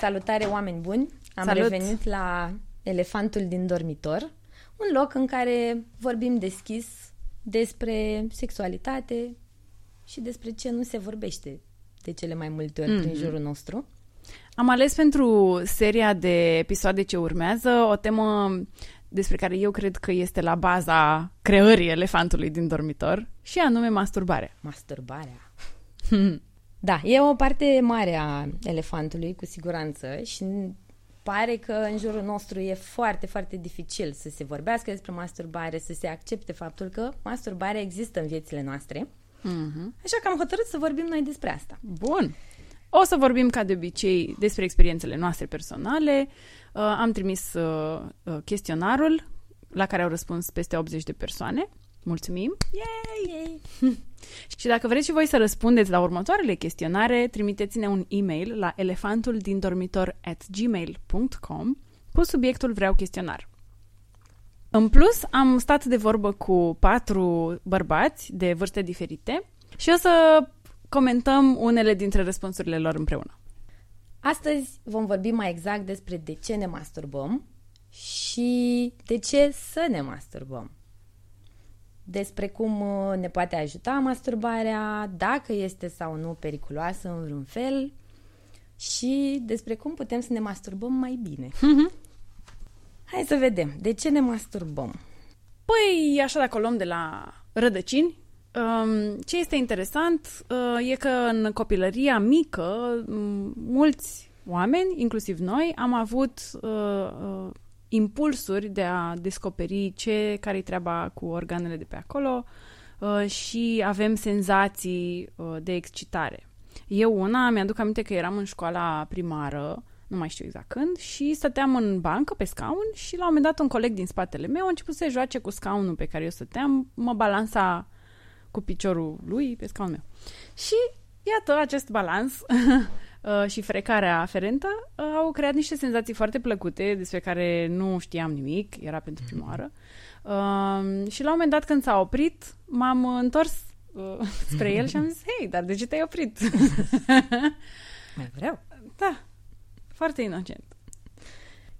Salutare, oameni buni! Am Salut! revenit la Elefantul din dormitor, un loc în care vorbim deschis despre sexualitate și despre ce nu se vorbește de cele mai multe ori mm-hmm. prin jurul nostru. Am ales pentru seria de episoade ce urmează o temă despre care eu cred că este la baza creării elefantului din dormitor și anume masturbarea. Masturbarea. Da, e o parte mare a elefantului, cu siguranță, și pare că în jurul nostru e foarte, foarte dificil să se vorbească despre masturbare, să se accepte faptul că masturbarea există în viețile noastre. Mm-hmm. Așa că am hotărât să vorbim noi despre asta. Bun. O să vorbim ca de obicei despre experiențele noastre personale. Uh, am trimis uh, uh, chestionarul la care au răspuns peste 80 de persoane. Mulțumim! Yay! Yay! Și dacă vreți și voi să răspundeți la următoarele chestionare, trimiteți-ne un e-mail la elefantuldindormitor at gmail.com cu subiectul Vreau chestionar. În plus, am stat de vorbă cu patru bărbați de vârste diferite și o să comentăm unele dintre răspunsurile lor împreună. Astăzi vom vorbi mai exact despre de ce ne masturbăm și de ce să ne masturbăm. Despre cum uh, ne poate ajuta masturbarea, dacă este sau nu periculoasă în vreun fel și despre cum putem să ne masturbăm mai bine. Hai să vedem. De ce ne masturbăm? Păi, așa dacă o luăm de la rădăcini, um, ce este interesant uh, e că în copilăria mică, m- mulți oameni, inclusiv noi, am avut uh, uh, impulsuri de a descoperi ce care-i treaba cu organele de pe acolo uh, și avem senzații uh, de excitare. Eu una, mi-aduc aminte că eram în școala primară, nu mai știu exact când, și stăteam în bancă pe scaun și la un moment dat un coleg din spatele meu a început să joace cu scaunul pe care eu stăteam, mă balansa cu piciorul lui pe scaunul meu. Și iată, acest balans uh, și frecarea aferentă uh, au creat niște senzații foarte plăcute despre care nu știam nimic, era pentru prima oară. Uh, și la un moment dat când s-a oprit, m-am întors uh, spre el și am zis, hei, dar de ce te-ai oprit? Mai vreau. da, foarte inocent.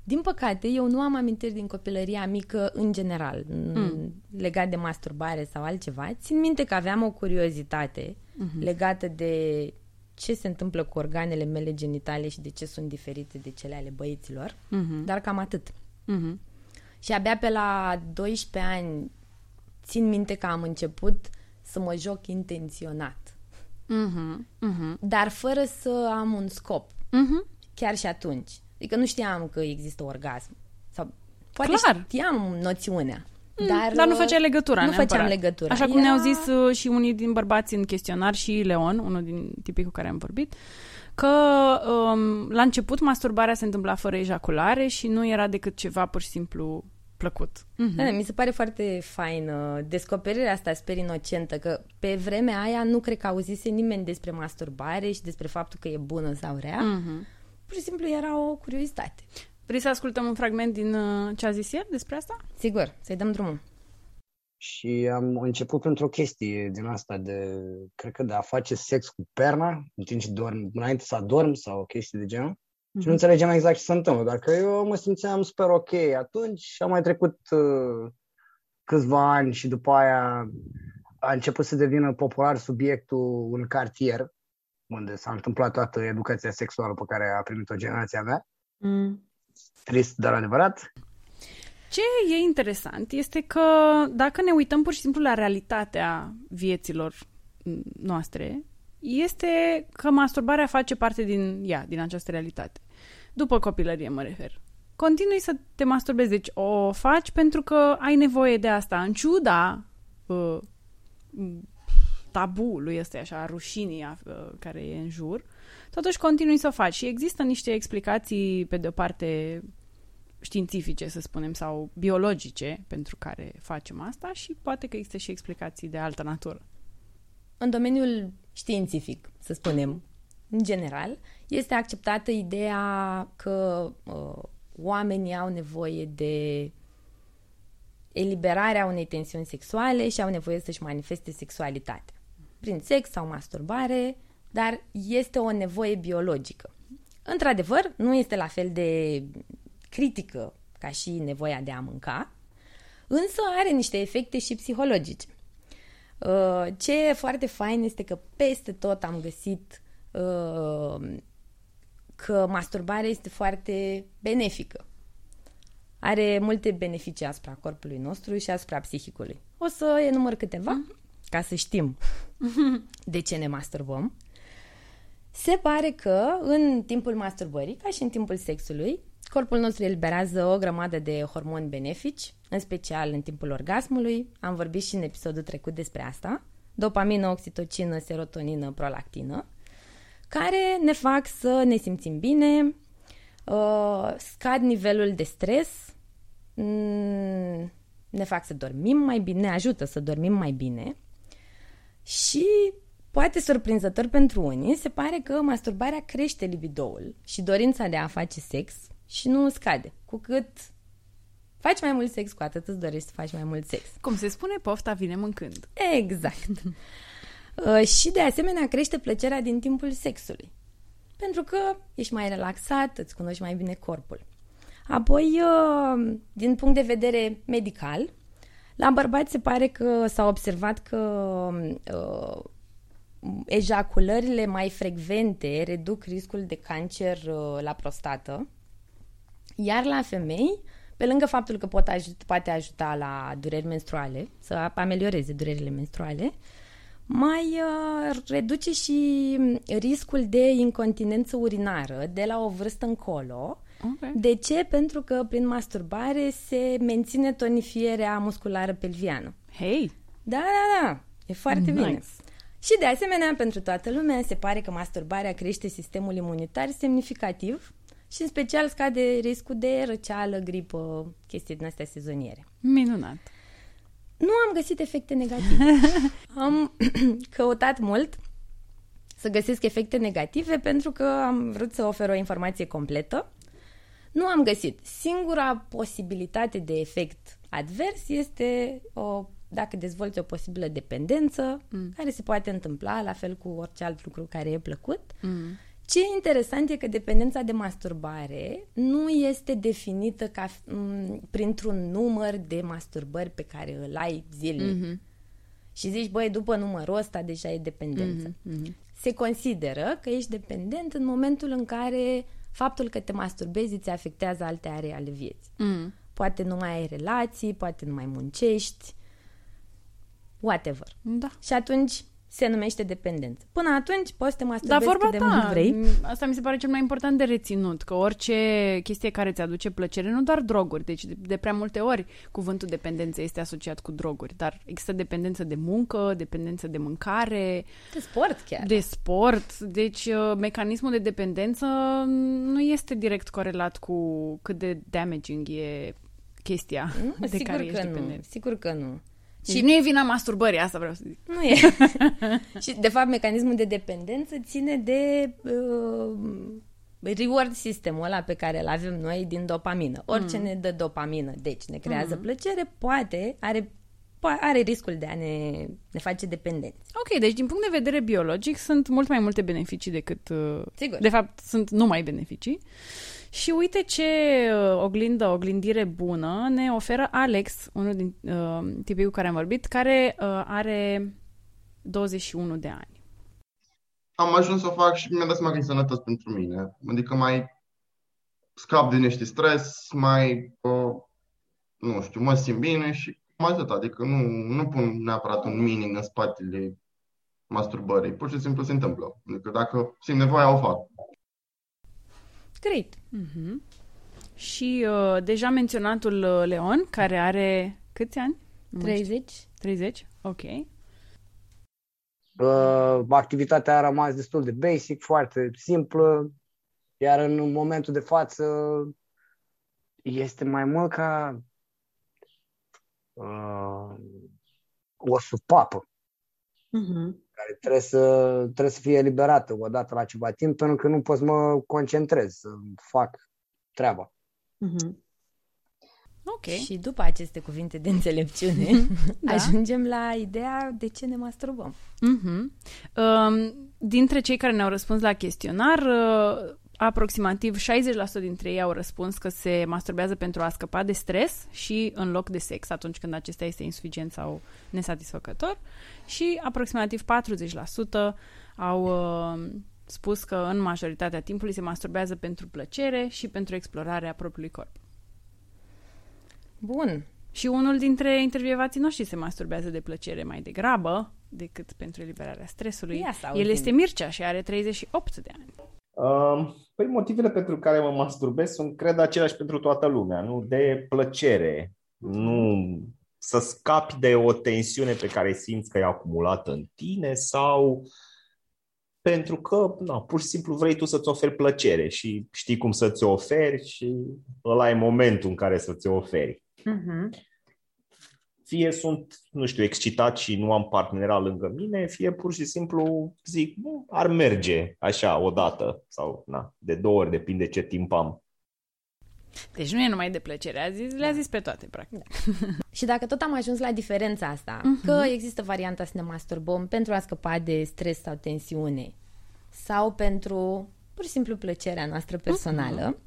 Din păcate, eu nu am amintiri din copilăria mică în general, mm. legat de masturbare sau altceva. Țin minte că aveam o curiozitate mm-hmm. legată de ce se întâmplă cu organele mele genitale și de ce sunt diferite de cele ale băieților, Mm-hmm. dar cam atât. Mm-hmm. Și abia pe la 12 ani țin minte că am început să mă joc intenționat, Mm-hmm. Mm-hmm. dar fără să am un scop, Mm-hmm. chiar și atunci. Adică nu știam că există orgasm. Sau poate Clar. știam noțiunea. Dar, Dar nu uh, făceai legătura Nu neapărat. făceam legătura. Așa cum Era- ne-au zis uh, și unii din bărbați în chestionar și Leon, unul din tipii cu care am vorbit, că um, la început masturbarea se întâmpla fără ejaculare și nu era decât ceva pur și simplu plăcut. Mm-hmm. Da, mi se pare foarte faină descoperirea asta super inocentă, că pe vremea aia nu cred că auzise nimeni despre masturbare și despre faptul că e bună sau rea. Mm-hmm. Pur și simplu era o curiozitate. Vrei să ascultăm un fragment din uh, ce a zis el despre asta? Sigur, să-i dăm drumul. Și am început printr-o chestie din asta de, cred că de a face sex cu perna în timp ce dorm, înainte să adorm sau o chestie de genul. Și nu înțelegeam exact ce se întâmplă, dar că eu mă simțeam super ok atunci și am mai trecut uh, câțiva ani și după aia a început să devină popular subiectul în cartier, unde s-a întâmplat toată educația sexuală pe care a primit-o generația mea. Mm. Trist, dar adevărat. Ce e interesant este că dacă ne uităm pur și simplu la realitatea vieților m, noastre, este că masturbarea face parte din ea, din această realitate. După copilărie mă refer. Continui să te masturbezi, deci o faci pentru că ai nevoie de asta, în ciuda uh, m, tabului ăsta, așa, rușinii uh, care e în jur, totuși continui să o faci și există niște explicații, pe de o parte, științifice, să spunem, sau biologice pentru care facem asta și poate că există și explicații de altă natură. În domeniul științific, să spunem, în general, este acceptată ideea că uh, oamenii au nevoie de eliberarea unei tensiuni sexuale și au nevoie să-și manifeste sexualitatea. Prin sex sau masturbare, dar este o nevoie biologică. Într-adevăr, nu este la fel de critică ca și nevoia de a mânca, însă are niște efecte și psihologice. Uh, ce e foarte fain este că peste tot am găsit uh, că masturbarea este foarte benefică. Are multe beneficii asupra corpului nostru și asupra psihicului. O să enumăr câteva ca să știm de ce ne masturbăm. Se pare că în timpul masturbării, ca și în timpul sexului, corpul nostru eliberează o grămadă de hormoni benefici, în special în timpul orgasmului. Am vorbit și în episodul trecut despre asta. Dopamină, oxitocină, serotonină, prolactină, care ne fac să ne simțim bine, uh, scad nivelul de stres, mm, ne fac să dormim mai bine, ne ajută să dormim mai bine și Poate surprinzător pentru unii, se pare că masturbarea crește libidoul și dorința de a face sex și nu scade. Cu cât faci mai mult sex, cu atât îți dorești să faci mai mult sex. Cum se spune, pofta vine mâncând. Exact. uh, și de asemenea crește plăcerea din timpul sexului. Pentru că ești mai relaxat, îți cunoști mai bine corpul. Apoi, uh, din punct de vedere medical, la bărbați se pare că s-a observat că uh, ejaculările mai frecvente reduc riscul de cancer uh, la prostată, iar la femei, pe lângă faptul că pot ajut, poate ajuta la dureri menstruale, să amelioreze durerile menstruale, mai uh, reduce și riscul de incontinență urinară de la o vârstă încolo. Okay. De ce? Pentru că prin masturbare se menține tonifierea musculară pelviană. Hei! Da, da, da. E foarte nice. bine. Și de asemenea, pentru toată lumea, se pare că masturbarea crește sistemul imunitar semnificativ și în special scade riscul de răceală, gripă, chestii din astea sezoniere. Minunat! Nu am găsit efecte negative. am căutat mult să găsesc efecte negative pentru că am vrut să ofer o informație completă. Nu am găsit. Singura posibilitate de efect advers este o dacă dezvolți o posibilă dependență, mm. care se poate întâmpla, la fel cu orice alt lucru care e plăcut. Mm. Ce e interesant e că dependența de masturbare nu este definită ca m- printr-un număr de masturbări pe care îl ai zilnic. Mm-hmm. Și zici, băi, după numărul ăsta deja e dependență. Mm-hmm. Se consideră că ești dependent în momentul în care faptul că te masturbezi îți afectează alte aree ale vieții. Mm. Poate nu mai ai relații, poate nu mai muncești, whatever. Da. Și atunci se numește dependență. Până atunci poți să te masturbezi da, cât de ta. mult vrei. Asta mi se pare cel mai important de reținut, că orice chestie care îți aduce plăcere, nu doar droguri, deci de, de prea multe ori cuvântul dependență este asociat cu droguri, dar există dependență de muncă, dependență de mâncare, de sport chiar. De sport, deci uh, mecanismul de dependență nu este direct corelat cu cât de damaging e chestia nu, de sigur care că ești nu, dependent. Sigur că nu. Și nu e vina masturbării, asta vreau să zic. Nu e. și, de fapt, mecanismul de dependență ține de uh, reward sistemul ăla pe care îl avem noi din dopamină. Orice mm. ne dă dopamină, deci ne creează mm. plăcere, poate, are are riscul de a ne, ne face dependenți. Ok, deci din punct de vedere biologic sunt mult mai multe beneficii decât... Uh, Sigur. De fapt, sunt numai beneficii. Și uite ce uh, oglindă, oglindire bună ne oferă Alex, unul din uh, tipii cu care am vorbit, care uh, are 21 de ani. Am ajuns să fac și mi-am dat seama că e sănătos pentru mine. Adică mai scap de niște stres, mai, uh, nu știu, mă simt bine și mai atât. Adică nu, nu pun neapărat un meaning în spatele masturbării. Pur și simplu se întâmplă. Adică dacă simt nevoia, o fac. Great. Mm-hmm. Și uh, deja menționatul uh, Leon, care are câți ani? 30. 30? Ok. Uh, activitatea a rămas destul de basic, foarte simplă, iar în momentul de față este mai mult ca uh, o supapă. Uh-huh care trebuie să, trebuie să fie eliberată odată la ceva timp, pentru că nu pot să mă concentrez, să fac treaba. Uh-huh. Ok. Și după aceste cuvinte de înțelepciune, Da. ajungem la ideea de ce ne masturbăm. Mhm. Um, dintre cei care ne-au răspuns la chestionar, uh, aproximativ 60% dintre ei au răspuns că se masturbează pentru a scăpa de stres și în loc de sex atunci când acesta este insuficient sau nesatisfăcător și aproximativ 40% au uh, spus că în majoritatea timpului se masturbează pentru plăcere și pentru explorarea propriului corp. Bun. Și unul dintre intervievații noștri se masturbează de plăcere mai degrabă decât pentru eliberarea stresului. Ia să El auzim. este Mircea și are 38 de ani. Um, Păi motivele pentru care mă masturbez sunt, cred, aceleași pentru toată lumea, nu? De plăcere, nu să scapi de o tensiune pe care simți că e acumulată în tine sau pentru că, na, pur și simplu vrei tu să-ți oferi plăcere și știi cum să-ți o oferi și ăla e momentul în care să-ți o oferi. Fie sunt, nu știu, excitat și nu am partenera lângă mine, fie pur și simplu zic, "Nu, ar merge așa odată sau na, de două ori, depinde ce timp am. Deci nu e numai de plăcere, a zis, le-a zis pe toate, practic. Și dacă tot am ajuns la diferența asta, Mhm. că există varianta să ne masturbăm pentru a scăpa de stres sau tensiune sau pentru pur și simplu plăcerea noastră personală, Mhm.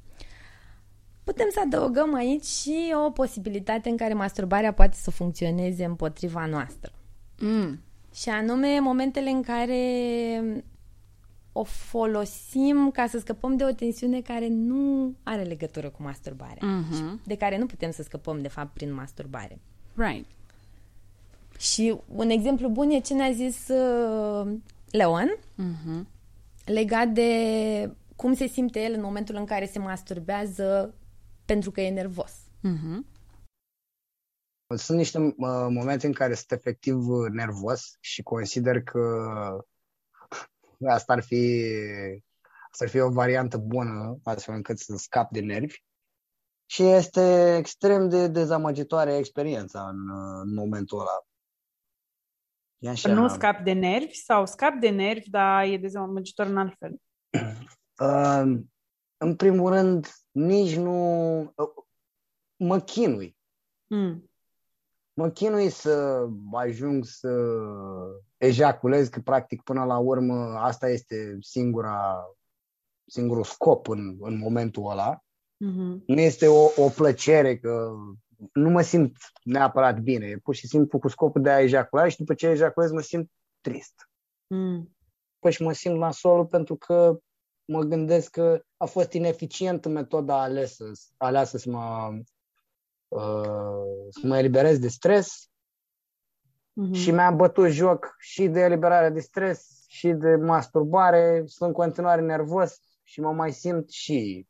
Putem să adăugăm aici și o posibilitate în care masturbarea poate să funcționeze împotriva noastră. Mm. Și anume momentele în care o folosim ca să scăpăm de o tensiune care nu are legătură cu masturbarea. Mhm. De care nu putem să scăpăm, de fapt, prin masturbare. Right. Și un exemplu bun e ce ne-a zis uh, Leon Mhm. legat de cum se simte el în momentul în care se masturbează pentru că e nervos. Mhm. Sunt niște uh, momente în care sunt efectiv uh, nervos și consider că asta ar fi, asta ar fi o variantă bună astfel încât să scap de nervi. Și este extrem de dezamăgitoare experiența în, uh, în momentul ăla. E așa, Nu scapi de nervi sau scapi de nervi, dar e dezamăgitor în alt fel. uh, în primul rând, nici nu... uh, mă chinui. Mm. mă chinui să ajung să ejaculez, că practic până la urmă asta este singura, singurul scop în, în momentul ăla. Mhm. Nu este o, o plăcere că nu mă simt neapărat bine, e pur și simplu cu scopul de a ejacula și după ce ejaculez mă simt trist. Mm. Păi și mă simt la sol pentru că mă gândesc că a fost ineficientă metoda alesă, aleasă să mă, uh, să mă eliberez de stres Mhm. și mi-a bătut joc și de eliberare de stres și de masturbare, sunt în continuare nervos și mă mai simt și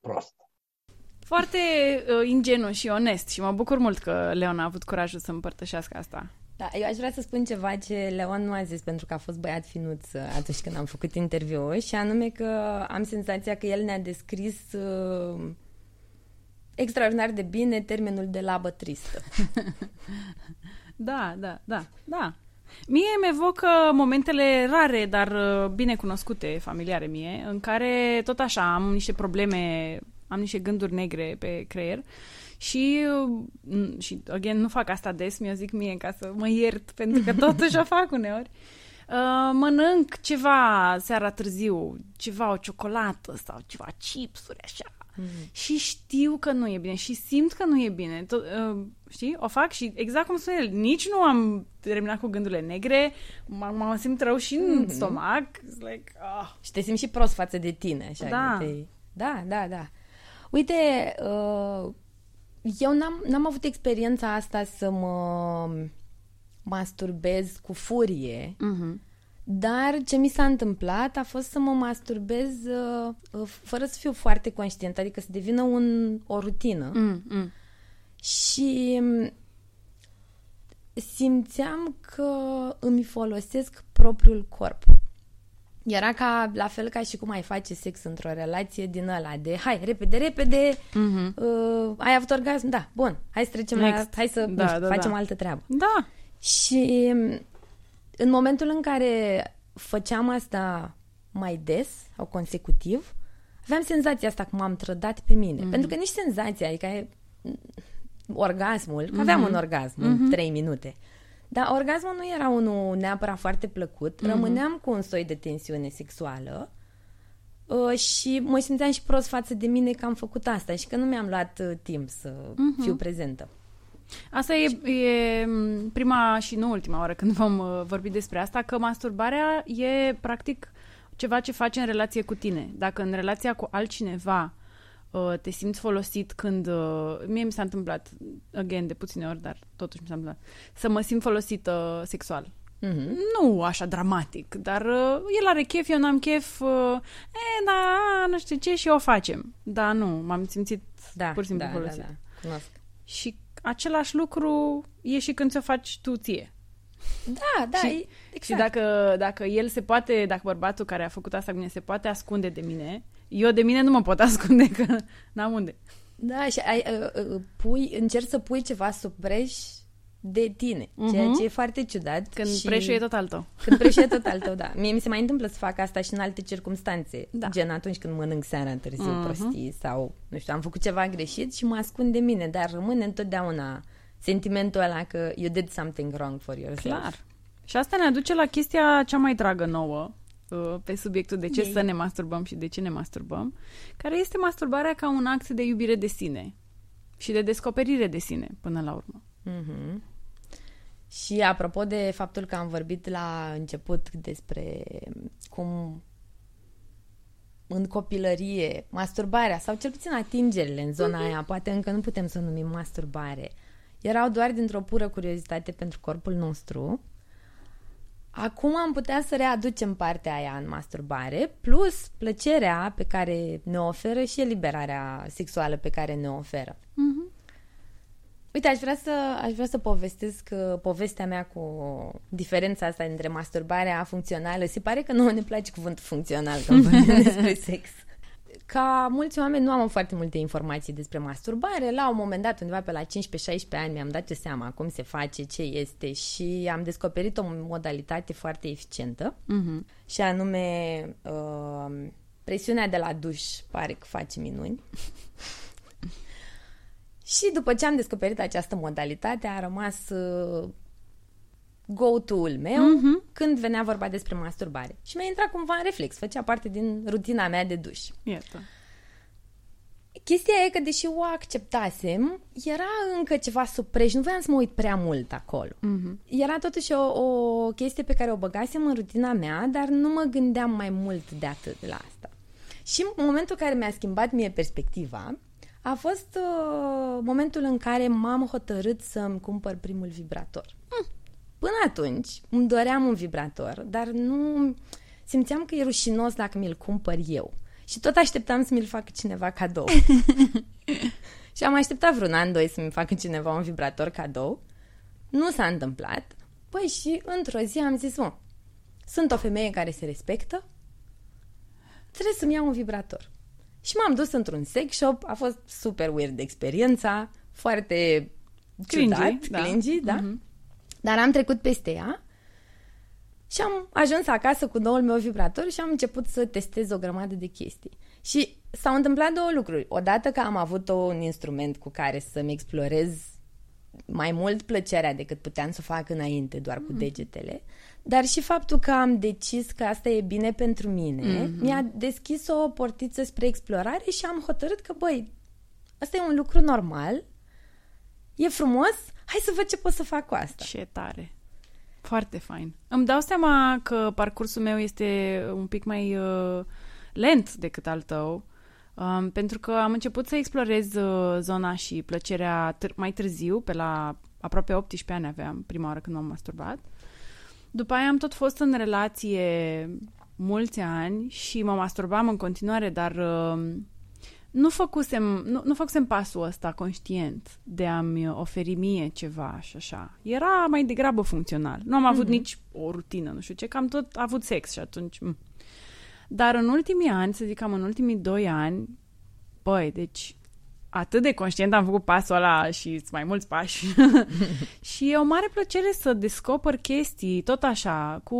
prost. Foarte uh, ingenu și onest și mă bucur mult că Leon a avut curajul să împărtășească asta. Da, eu aș vrea să spun ceva ce Leon nu a zis pentru că a fost băiat finuț uh, atunci când am făcut interviul și anume că am senzația că el ne-a descris uh, extraordinar de bine termenul de labă tristă. Da, da, da, da. Mie mi evocă momentele rare, dar uh, bine cunoscute, familiare mie, în care tot așa am niște probleme, am niște gânduri negre pe creier și, uh, și again, nu fac asta des, mi-o zic mie ca să mă iert, pentru că totuși o fac uneori. Uh, mănânc ceva seara târziu, ceva, o ciocolată sau ceva chipsuri, așa. Și știu că nu e bine și simt că nu e bine. Tot, uh, știi? O fac și exact cum spune el, nici nu am terminat cu gândurile negre, mă, mă simt rău și în Mhm. stomac. It's like, ah. Și te simți și prost față de tine. Așa, Da. că Te... Da, da, da. Uite, uh, eu n-am, n-am avut experiența asta să mă masturbez cu furie, Mhm. dar ce mi s-a întâmplat a fost să mă masturbez uh, uh, fără să fiu foarte conștient, adică să devină un, o rutină. Mm, mm. Și mm, simțeam că îmi folosesc propriul corp. Era ca, la fel ca și cum ai face sex într-o relație din ăla de hai, repede, repede, Mhm. uh, ai avut orgasm, da, bun, hai să trecem la, Next. hai să Da, nu știu, da, facem da. altă treabă. Da. Și mm, în momentul în care făceam asta mai des sau consecutiv, aveam senzația asta cum am trădat pe mine. Mhm. Pentru că nici senzația, adică e- orgasmul, că aveam Mhm. un orgasm în 3 minute. Dar orgasmul nu era unul neapărat foarte plăcut. Mhm. Rămâneam cu un soi de tensiune sexuală uh, și mă simțeam și prost față de mine că am făcut asta și că nu mi-am luat uh, timp să Mhm. fiu prezentă. Asta e, e m, prima și nu ultima oară când vom uh, vorbi despre asta, că masturbarea e practic ceva ce faci în relație cu tine. Dacă în relația cu altcineva uh, te simți folosit când... uh, Mie mi s-a întâmplat, again, de puține ori, dar totuși mi s-a întâmplat, să mă simt folosită sexual. Mhm. Nu așa dramatic, dar uh, el are chef, eu n-am chef, uh, e, da, nu știu ce, și o facem. Da, nu, m-am simțit Da, pur și simplu da, da, folosit. da, cunosc. Și același lucru e și când ți-o faci tu ție. Da, da, Și- e, Și exact. dacă, dacă el se poate, dacă bărbatul care a făcut asta cu mine se poate ascunde de mine, eu de mine nu mă pot ascunde, că n-am unde. Da, și ai, uh, uh, pui, încerci să pui ceva sub preș de tine, ceea Mhm. ce e foarte ciudat. Când și... preșul e tot al tău. Când preșul e tot al tău, da. Mie mi se mai întâmplă să fac asta și în alte circunstanțe. Da. Gen atunci când mănânc seara târziu Mhm. prostii sau, nu știu, am făcut ceva greșit și mă ascund de mine, dar rămâne întotdeauna sentimentul ăla că you did something wrong for yourself. Clar. Și asta ne aduce la chestia cea mai dragă nouă uh, pe subiectul de ce Ei. să ne masturbăm și de ce ne masturbăm, care este masturbarea ca un act de iubire de sine și de descoperire de sine, până la urmă. Mhm. Și apropo de faptul că am vorbit la început despre cum în copilărie, masturbarea sau cel puțin atingerile în zona aia, poate încă nu putem să o numim masturbare, erau doar dintr-o pură curiozitate pentru corpul nostru. Acum am putea să readucem partea aia în masturbare, plus plăcerea pe care ne oferă și eliberarea sexuală pe care ne oferă. Uite, aș vrea să, aș vrea să povestesc uh, povestea mea cu diferența asta între masturbarea funcțională. Se pare că nu ne place cuvântul funcțional când vorbim despre sex. Ca mulți oameni nu am foarte multe informații despre masturbare. La un moment dat, undeva pe la 15-16 ani, mi-am dat eu seama cum se face, ce este și am descoperit o modalitate foarte eficientă Mhm. și anume uh, presiunea de la duș pare că face minuni. și după ce am descoperit această modalitate, a rămas uh, go-to-ul meu Mhm. când venea vorba despre masturbare. Și mi-a intrat cumva în reflex, făcea parte din rutina mea de duș. Iată. Chestia e că, deși o acceptasem, era încă ceva supreș. Nu voiam să mă uit prea mult acolo. Mhm. Era totuși o, o chestie pe care o băgasem în rutina mea, dar nu mă gândeam mai mult de atât la asta. Și în momentul care mi-a schimbat mie perspectiva, a fost uh, momentul în care m-am hotărât să-mi cumpăr primul vibrator. Până atunci îmi doream un vibrator, dar nu simțeam că e rușinos dacă mi-l cumpăr eu. Și tot așteptam să mi-l facă cineva cadou. și am așteptat vreun an, doi să mi facă cineva un vibrator cadou. Nu s-a întâmplat. Păi și într-o zi am zis, mă, sunt o femeie care se respectă, trebuie să-mi iau un vibrator. Și m-am dus într-un sex shop, a fost super weird experiența, foarte Cringy, ciudat, da. cringy, da? Mhm. Dar am trecut peste ea și am ajuns acasă cu noul meu vibrator și am început să testez o grămadă de chestii. Și s-au întâmplat două lucruri. Odată că am avut un instrument cu care să-mi explorez mai mult plăcerea decât puteam să o fac înainte, doar cu degetele, dar și faptul că am decis că asta e bine pentru mine, mi-a deschis o portiță spre explorare și am hotărât că, băi, asta e un lucru normal, e frumos, hai să văd ce pot să fac cu asta. Ce tare. Foarte fain. Îmi dau seama că parcursul meu este un pic mai uh, lent decât al tău, um, pentru că am început să explorez uh, zona și plăcerea târ- mai târziu, pe la aproape 18 ani aveam prima oară când m-am masturbat. După aia am tot fost în relație mulți ani și mă masturbam în continuare, dar uh, nu făcusem, nu, nu făcusem pasul ăsta conștient de a-mi oferi mie ceva și așa. Era mai degrabă funcțional. Nu am avut Mhm. nici o rutină, nu știu ce, că am tot avut sex și atunci... m. Dar în ultimii ani, să zic cam în ultimii doi ani, băi, deci atât de conștient am făcut pasul ăla și sunt mai mulți pași. și e o mare plăcere să descoper chestii, tot așa, cu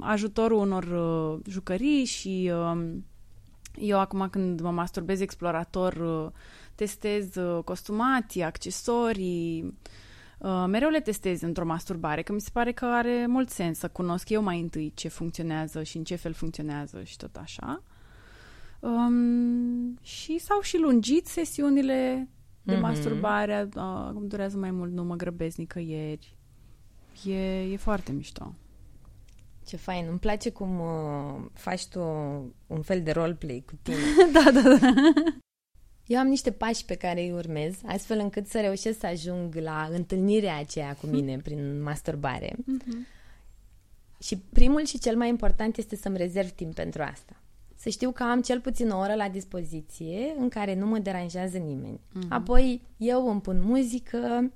ajutorul unor uh, jucării și... Uh, eu acum când mă masturbez explorator, uh, testez uh, costumații, accesorii, uh, mereu le testez într-o masturbare, că mi se pare că are mult sens să cunosc eu mai întâi ce funcționează și în ce fel funcționează și tot așa. Um, și s-au și lungit sesiunile de Mhm. masturbare, uh, acum durează mai mult, nu mă grăbesc nicăieri. E, e foarte mișto. Ce fain, îmi place cum uh, faci tu un fel de roleplay cu tine. da, da, da. Eu am niște pași pe care îi urmez, astfel încât să reușesc să ajung la întâlnirea aceea cu mine prin masturbare. Și primul și cel mai important este să-mi rezerv timp pentru asta. Să știu că am cel puțin o oră la dispoziție în care nu mă deranjează nimeni. Apoi eu îmi pun muzică,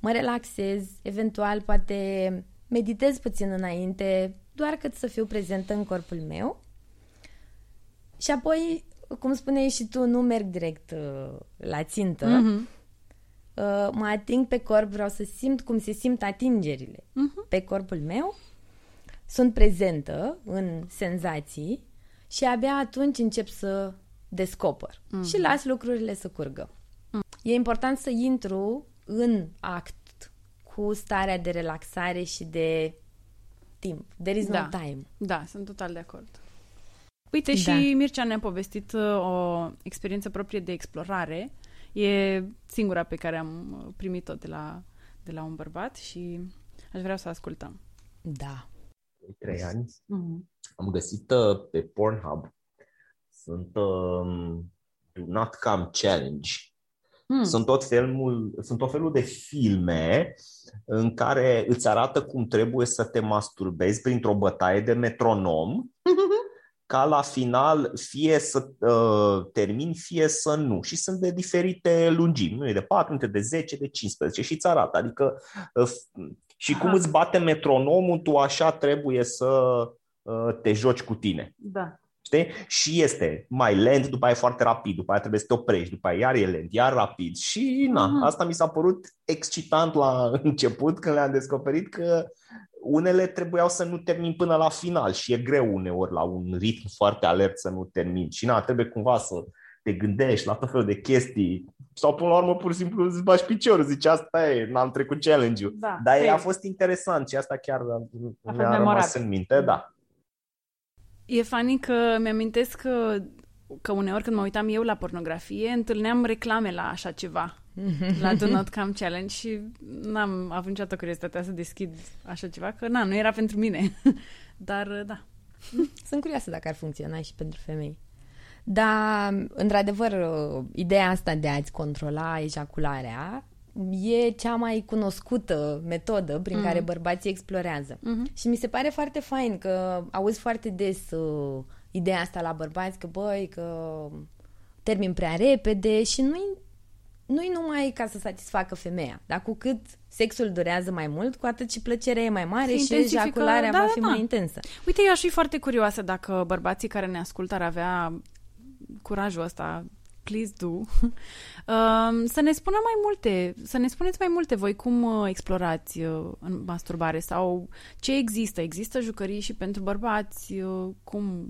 mă relaxez, eventual poate meditez puțin înainte, doar cât să fiu prezentă în corpul meu. Și apoi, cum spuneai și tu, nu merg direct uh, la țintă. Mhm. Uh, mă ating pe corp, vreau să simt cum se simt atingerile Mhm. pe corpul meu. Sunt prezentă în senzații și abia atunci încep să descoper Mhm. și las lucrurile să curgă. E important să intru în act cu starea de relaxare și de timp. There is Da. no time. Da, sunt total de acord. Uite, Da. și Mircea ne-a povestit uh, o experiență proprie de explorare. E singura pe care am uh, primit-o de la, de la un bărbat și aș vrea să ascultăm. Da. de trei ani, am găsit uh, pe Pornhub, sunt um, Do Not Come Challenge. Mm. Sunt tot felul, sunt tot felul de filme în care îți arată cum trebuie să te masturbezi printr-o bătaie de metronom ca la final fie să uh, termini, fie să nu. Și sunt de diferite lungimi, nu e de 4 minute, de 10, de 15 și îți arată. Adică uh, f- și cum Aha. îți bate metronomul, tu așa trebuie să uh, te joci cu tine. Da. Știi? Și este mai lent, după aia e foarte rapid, după aia trebuie să te oprești, după aia iar e lent, iar rapid. Și na, Mhm. asta mi s-a părut excitant la început când le-am descoperit că unele trebuiau să nu termin până la final și e greu uneori la un ritm foarte alert să nu termin. Și na, trebuie cumva să te gândești la tot felul de chestii sau până la urmă pur și simplu îți bași piciorul, zici asta e, n-am trecut challenge-ul. Da. Dar Ei, a fost interesant și asta chiar fost mi-a rămas memorabil. în minte, da. E funny că mi-amintesc că, că uneori când mă uitam eu la pornografie, întâlneam reclame la așa ceva, la Do Not Come Challenge și n-am avut niciodată curiozitatea să deschid așa ceva, că na, nu era pentru mine. Dar da. Sunt curioasă dacă ar funcționa și pentru femei. Dar, într-adevăr, ideea asta de a-ți controla ejacularea e cea mai cunoscută metodă prin Mhm. care bărbații explorează. Mhm. Și mi se pare foarte fain că auzi foarte des uh, ideea asta la bărbați, că băi, că termin prea repede și nu-i, nu-i numai ca să satisfacă femeia, dar cu cât sexul durează mai mult, cu atât și plăcerea e mai mare Se și intensifică, ejacularea da, va da, fi da. mai intensă. Uite, eu aș fi foarte curioasă dacă bărbații care ne ascultă ar avea curajul ăsta, please do, um, să ne spună mai multe, să ne spuneți mai multe voi cum uh, explorați uh, în masturbare sau ce există. Există jucării și pentru bărbați, uh, cum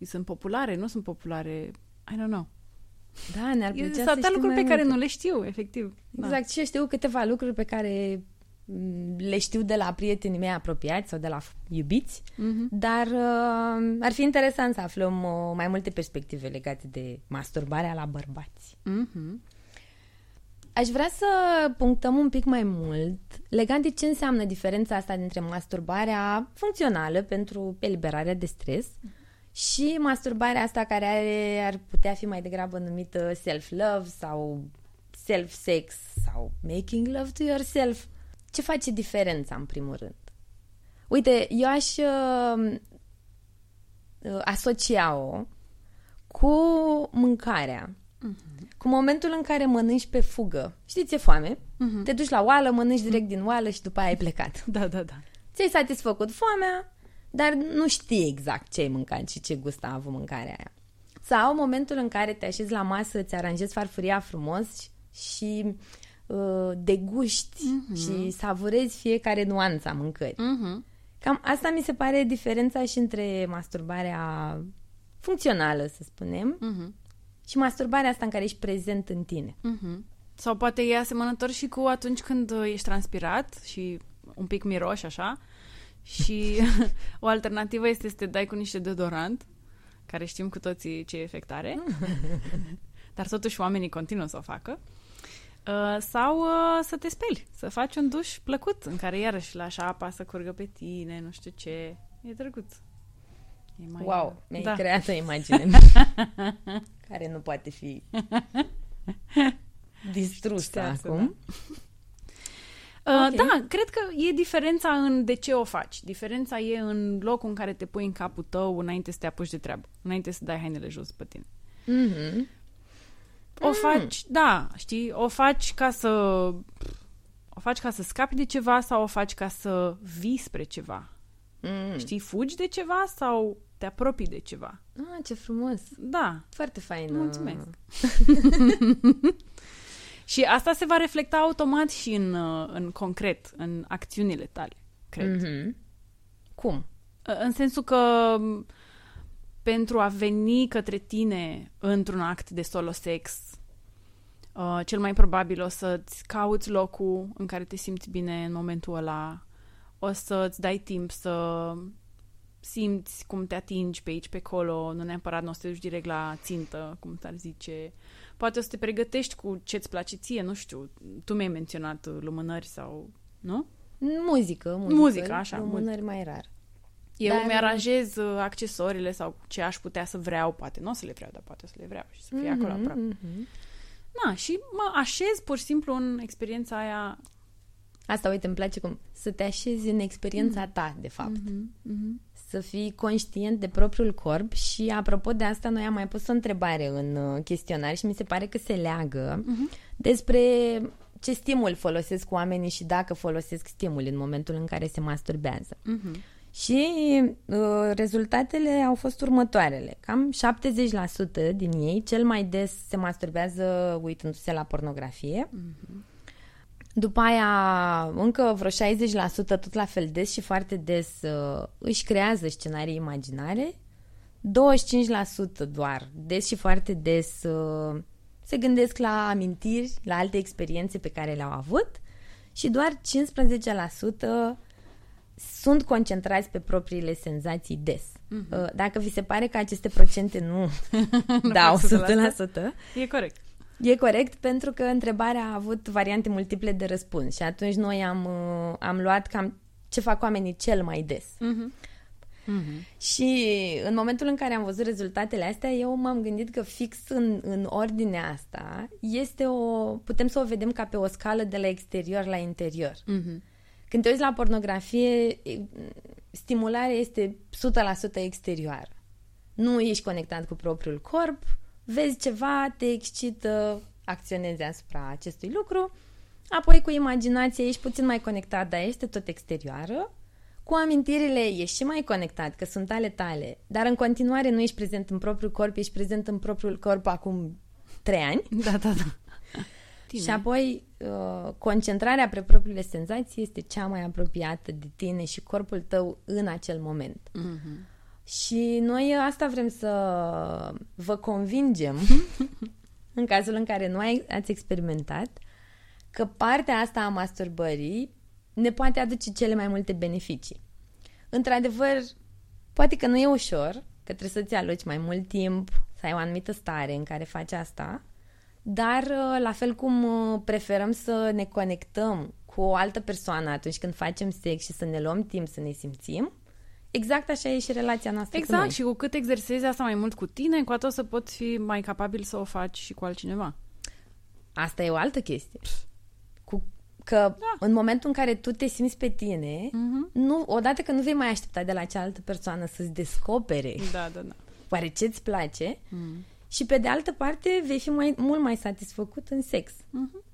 sunt populare, nu sunt populare, I don't know. Da, ne-ar E- plăcea Sunt să atâtea știm lucruri mai pe care multe. nu le știu, efectiv. Da. Exact, și eu știu câteva lucruri pe care m, le știu de la prietenii mei apropiați sau de la f- iubiți, Mhm. dar uh, ar fi interesant să aflăm uh, mai multe perspective legate de masturbarea la bărbați. Mhm. Aș vrea să punctăm un pic mai mult legat de ce înseamnă diferența asta dintre masturbarea funcțională pentru eliberarea de stres și masturbarea asta care are, ar putea fi mai degrabă numită self-love sau self-sex sau making love to yourself. Ce face diferența în primul rând? Uite, eu aș uh, uh, asocia-o cu mâncarea. Cu momentul în care mănânci pe fugă. Știți, ți-e foame, Mhm. te duci la oală, mănânci direct din oală și după aia ai plecat. Da, da, da. Ți-ai satisfăcut foamea, dar nu știi exact ce ai mâncat și ce gust a avut mâncarea aia. Sau momentul în care te așezi la masă, îți aranjezi farfuria frumos și uh, deguști și savurezi fiecare nuanță a mâncării. Mhm. Cam asta mi se pare diferența și între masturbarea funcțională, să spunem, Mhm. și masturbarea asta în care ești prezent în tine. Mhm. Sau poate e asemănător și cu atunci când uh, ești transpirat și un pic miroși așa și o alternativă este să te dai cu niște deodorant, care știm cu toții ce efect are, dar totuși oamenii continuă să o facă. Uh, sau uh, să te speli, să faci un duș plăcut în care iarăși lași apa să curgă pe tine, nu știu ce. E drăguț. E mai... Wow, mi-ai da. creat o imagine care nu poate fi distrusă Ștearsă, acum. Uh, Ok. Da, cred că e diferența în de ce o faci. Diferența e în locul în care te pui în capul tău înainte să te apuci de treabă. Înainte să dai hainele jos pe tine. Mhm. O faci, da, știi, o faci ca să o faci ca să scapi de ceva sau o faci ca să vii spre ceva. Mm. Știi, fugi de ceva sau te apropii de ceva. Ah, ce frumos. Da, Foarte fain. Mulțumesc. și asta se va reflecta automat și în, uh, în concret, în acțiunile tale, cred. Mhm. Cum? În sensul că m, pentru a veni către tine într-un act de solo sex, uh, cel mai probabil o să-ți cauți locul în care te simți bine în momentul ăla, o să-ți dai timp să simți cum te atingi pe aici, pe acolo, nu neapărat nu o să te duci direct la țintă, cum s-ar zice. Poate o să te pregătești cu ce-ți place ție, nu știu, tu mi-ai menționat uh, lumânări sau, nu? Muzică, muzică. Muzică, așa, Lumânări mai rar. Eu Dar- mi-aranjez uh, accesoriile sau ce aș putea să vreau, poate nu o să le vreau, dar poate o să le vreau și să fie acolo aproape. Mhm. Na, și mă așez pur și simplu în experiența aia. Asta, uite, îmi place cum să te așezi în experiența ta, de fapt. Să fii conștient de propriul corp și, apropo de asta, noi am mai pus o întrebare în uh, chestionar și mi se pare că se leagă despre ce stimul folosesc oamenii și dacă folosesc stimul în momentul în care se masturbează. Și uh, rezultatele au fost următoarele. Cam 70% din ei, cel mai des se masturbează uitându-se la pornografie. După aia, încă vreo 60% tot la fel des și foarte des uh, își creează scenarii imaginare. 25% doar, des și foarte des uh, se gândesc la amintiri, la alte experiențe pe care le-au avut și doar 15% sunt concentrați pe propriile senzații des. Uh, Dacă vi se pare că aceste procente nu dau fac 100%, E corect. E corect pentru că întrebarea a avut variante multiple de răspuns și atunci noi am, uh, am luat cam ce fac oamenii cel mai des. Și în momentul în care am văzut rezultatele astea, eu m-am gândit că fix în, în ordinea asta este o, putem să o vedem ca pe o scală de la exterior la interior. Când te uiți la pornografie, e, stimularea este 100% exterioară. Nu ești conectat cu propriul corp, vezi ceva, te excită, acționezi asupra acestui lucru, apoi cu imaginația ești puțin mai conectat, dar este tot exterioară, cu amintirile ești și mai conectat, că sunt ale tale, dar în continuare nu ești prezent în propriul corp, ești prezent în propriul corp acum trei ani. Da, da, da. Și apoi, uh, concentrarea pe propriile senzații este cea mai apropiată de tine și corpul tău în acel moment. Și noi asta vrem să vă convingem, în cazul în care nu ai, ați experimentat, că partea asta a masturbării ne poate aduce cele mai multe beneficii. Într-adevăr, poate că nu e ușor, că trebuie să-ți aloci mai mult timp, să ai o anumită stare în care faci asta, dar uh, la fel cum uh, preferăm să ne conectăm cu o altă persoană atunci când facem sex și să ne luăm timp să ne simțim, exact așa e și relația noastră cu noi. Exact, și cu cât exersezi asta mai mult cu tine, cu atât o să poți fi mai capabil să o faci și cu altcineva. Asta e o altă chestie. Cu, că da. în momentul în care tu te simți pe tine, Mhm. nu, odată că nu vei mai aștepta de la cealaltă persoană să-ți descopere Da, da, da. oare ce-ți place și pe de altă parte vei fi mai, mult mai satisfăcut în sex,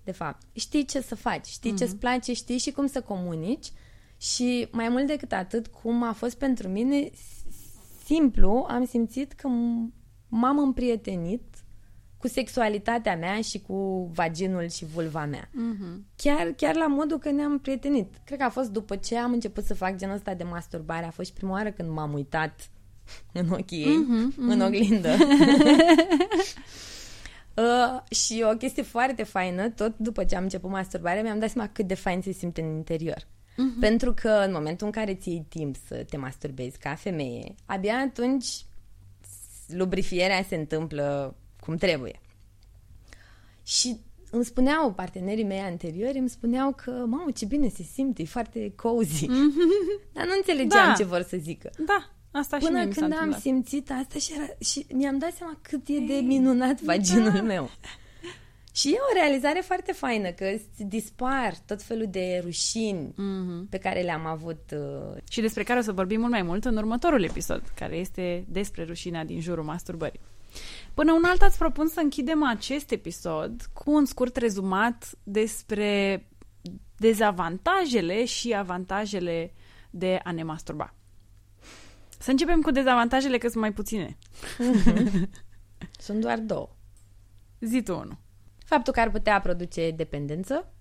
de fapt. Știi ce să faci, știi ce-ți place, știi și cum să comunici și mai mult decât atât, cum a fost pentru mine, s- simplu, am simțit că m- m-am împrietenit cu sexualitatea mea și cu vaginul și vulva mea. Chiar, chiar la modul că ne-am prietenit. Cred că a fost după ce am început să fac genul ăsta de masturbare. A fost și prima oară când m-am uitat în ochii ei, în oglindă. Uh, și o chestie foarte faină, tot după ce am început masturbarea, mi-am dat seama cât de fain se simte în interior. Uh-huh. Pentru că în momentul în care ți iei timp să te masturbezi ca femeie, abia atunci lubrifierea se întâmplă cum trebuie. Și îmi spuneau partenerii mei anteriori, îmi spuneau că, mamă, ce bine se simte, e foarte cozy. Dar nu înțelegeam Da. ce vor să zică. Da, asta și Până mie mi s-a când am întâmplat. simțit asta și, era, și mi-am dat seama cât e de minunat vaginul da. meu. Și e o realizare foarte faină, că îți dispar tot felul de rușini Mhm. pe care le-am avut. uh, Și despre care o să vorbim mult mai mult în următorul episod, care este despre rușinea din jurul masturbării. Până un alt ați propun să închidem acest episod cu un scurt rezumat despre dezavantajele și avantajele de a ne masturba. Să începem cu dezavantajele, că sunt mai puține. Sunt doar două. Zi tu unul. Faptul că ar putea produce dependență,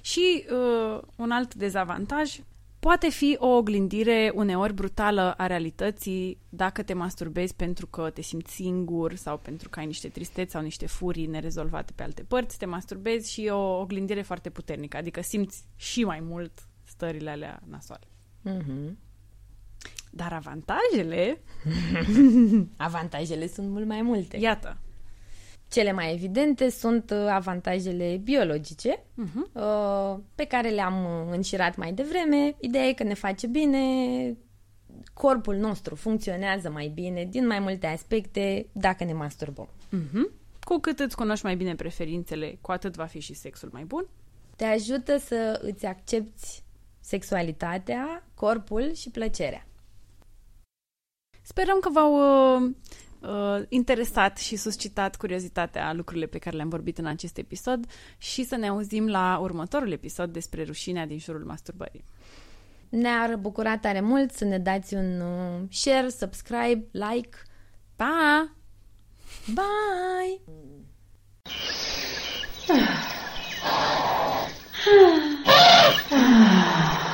Și uh, un alt dezavantaj poate fi o oglindire uneori brutală a realității dacă te masturbezi pentru că te simți singur sau pentru că ai niște tristeți sau niște furii nerezolvate pe alte părți, te masturbezi și e o oglindire foarte puternică, adică simți și mai mult stările alea nasoale. Mhm. Dar avantajele, avantajele sunt mult mai multe. iată, Cele mai evidente sunt uh, avantajele biologice, Mhm. uh, pe care le-am uh, înșirat mai devreme. Ideea e că ne face bine, corpul nostru funcționează mai bine din mai multe aspecte dacă ne masturbăm. Mhm. cu cât îți cunoști mai bine preferințele, cu atât va fi și sexul mai bun. Te ajută să îți accepti sexualitatea, corpul și plăcerea. Sperăm că v-au uh, uh, interesat și suscitat curiozitatea lucrurile pe care le-am vorbit în acest episod și să ne auzim la următorul episod despre rușinea din jurul masturbării. Ne-ar bucura tare mult să ne dați un uh, share, subscribe, like. Pa! Bye! Ah. Ah.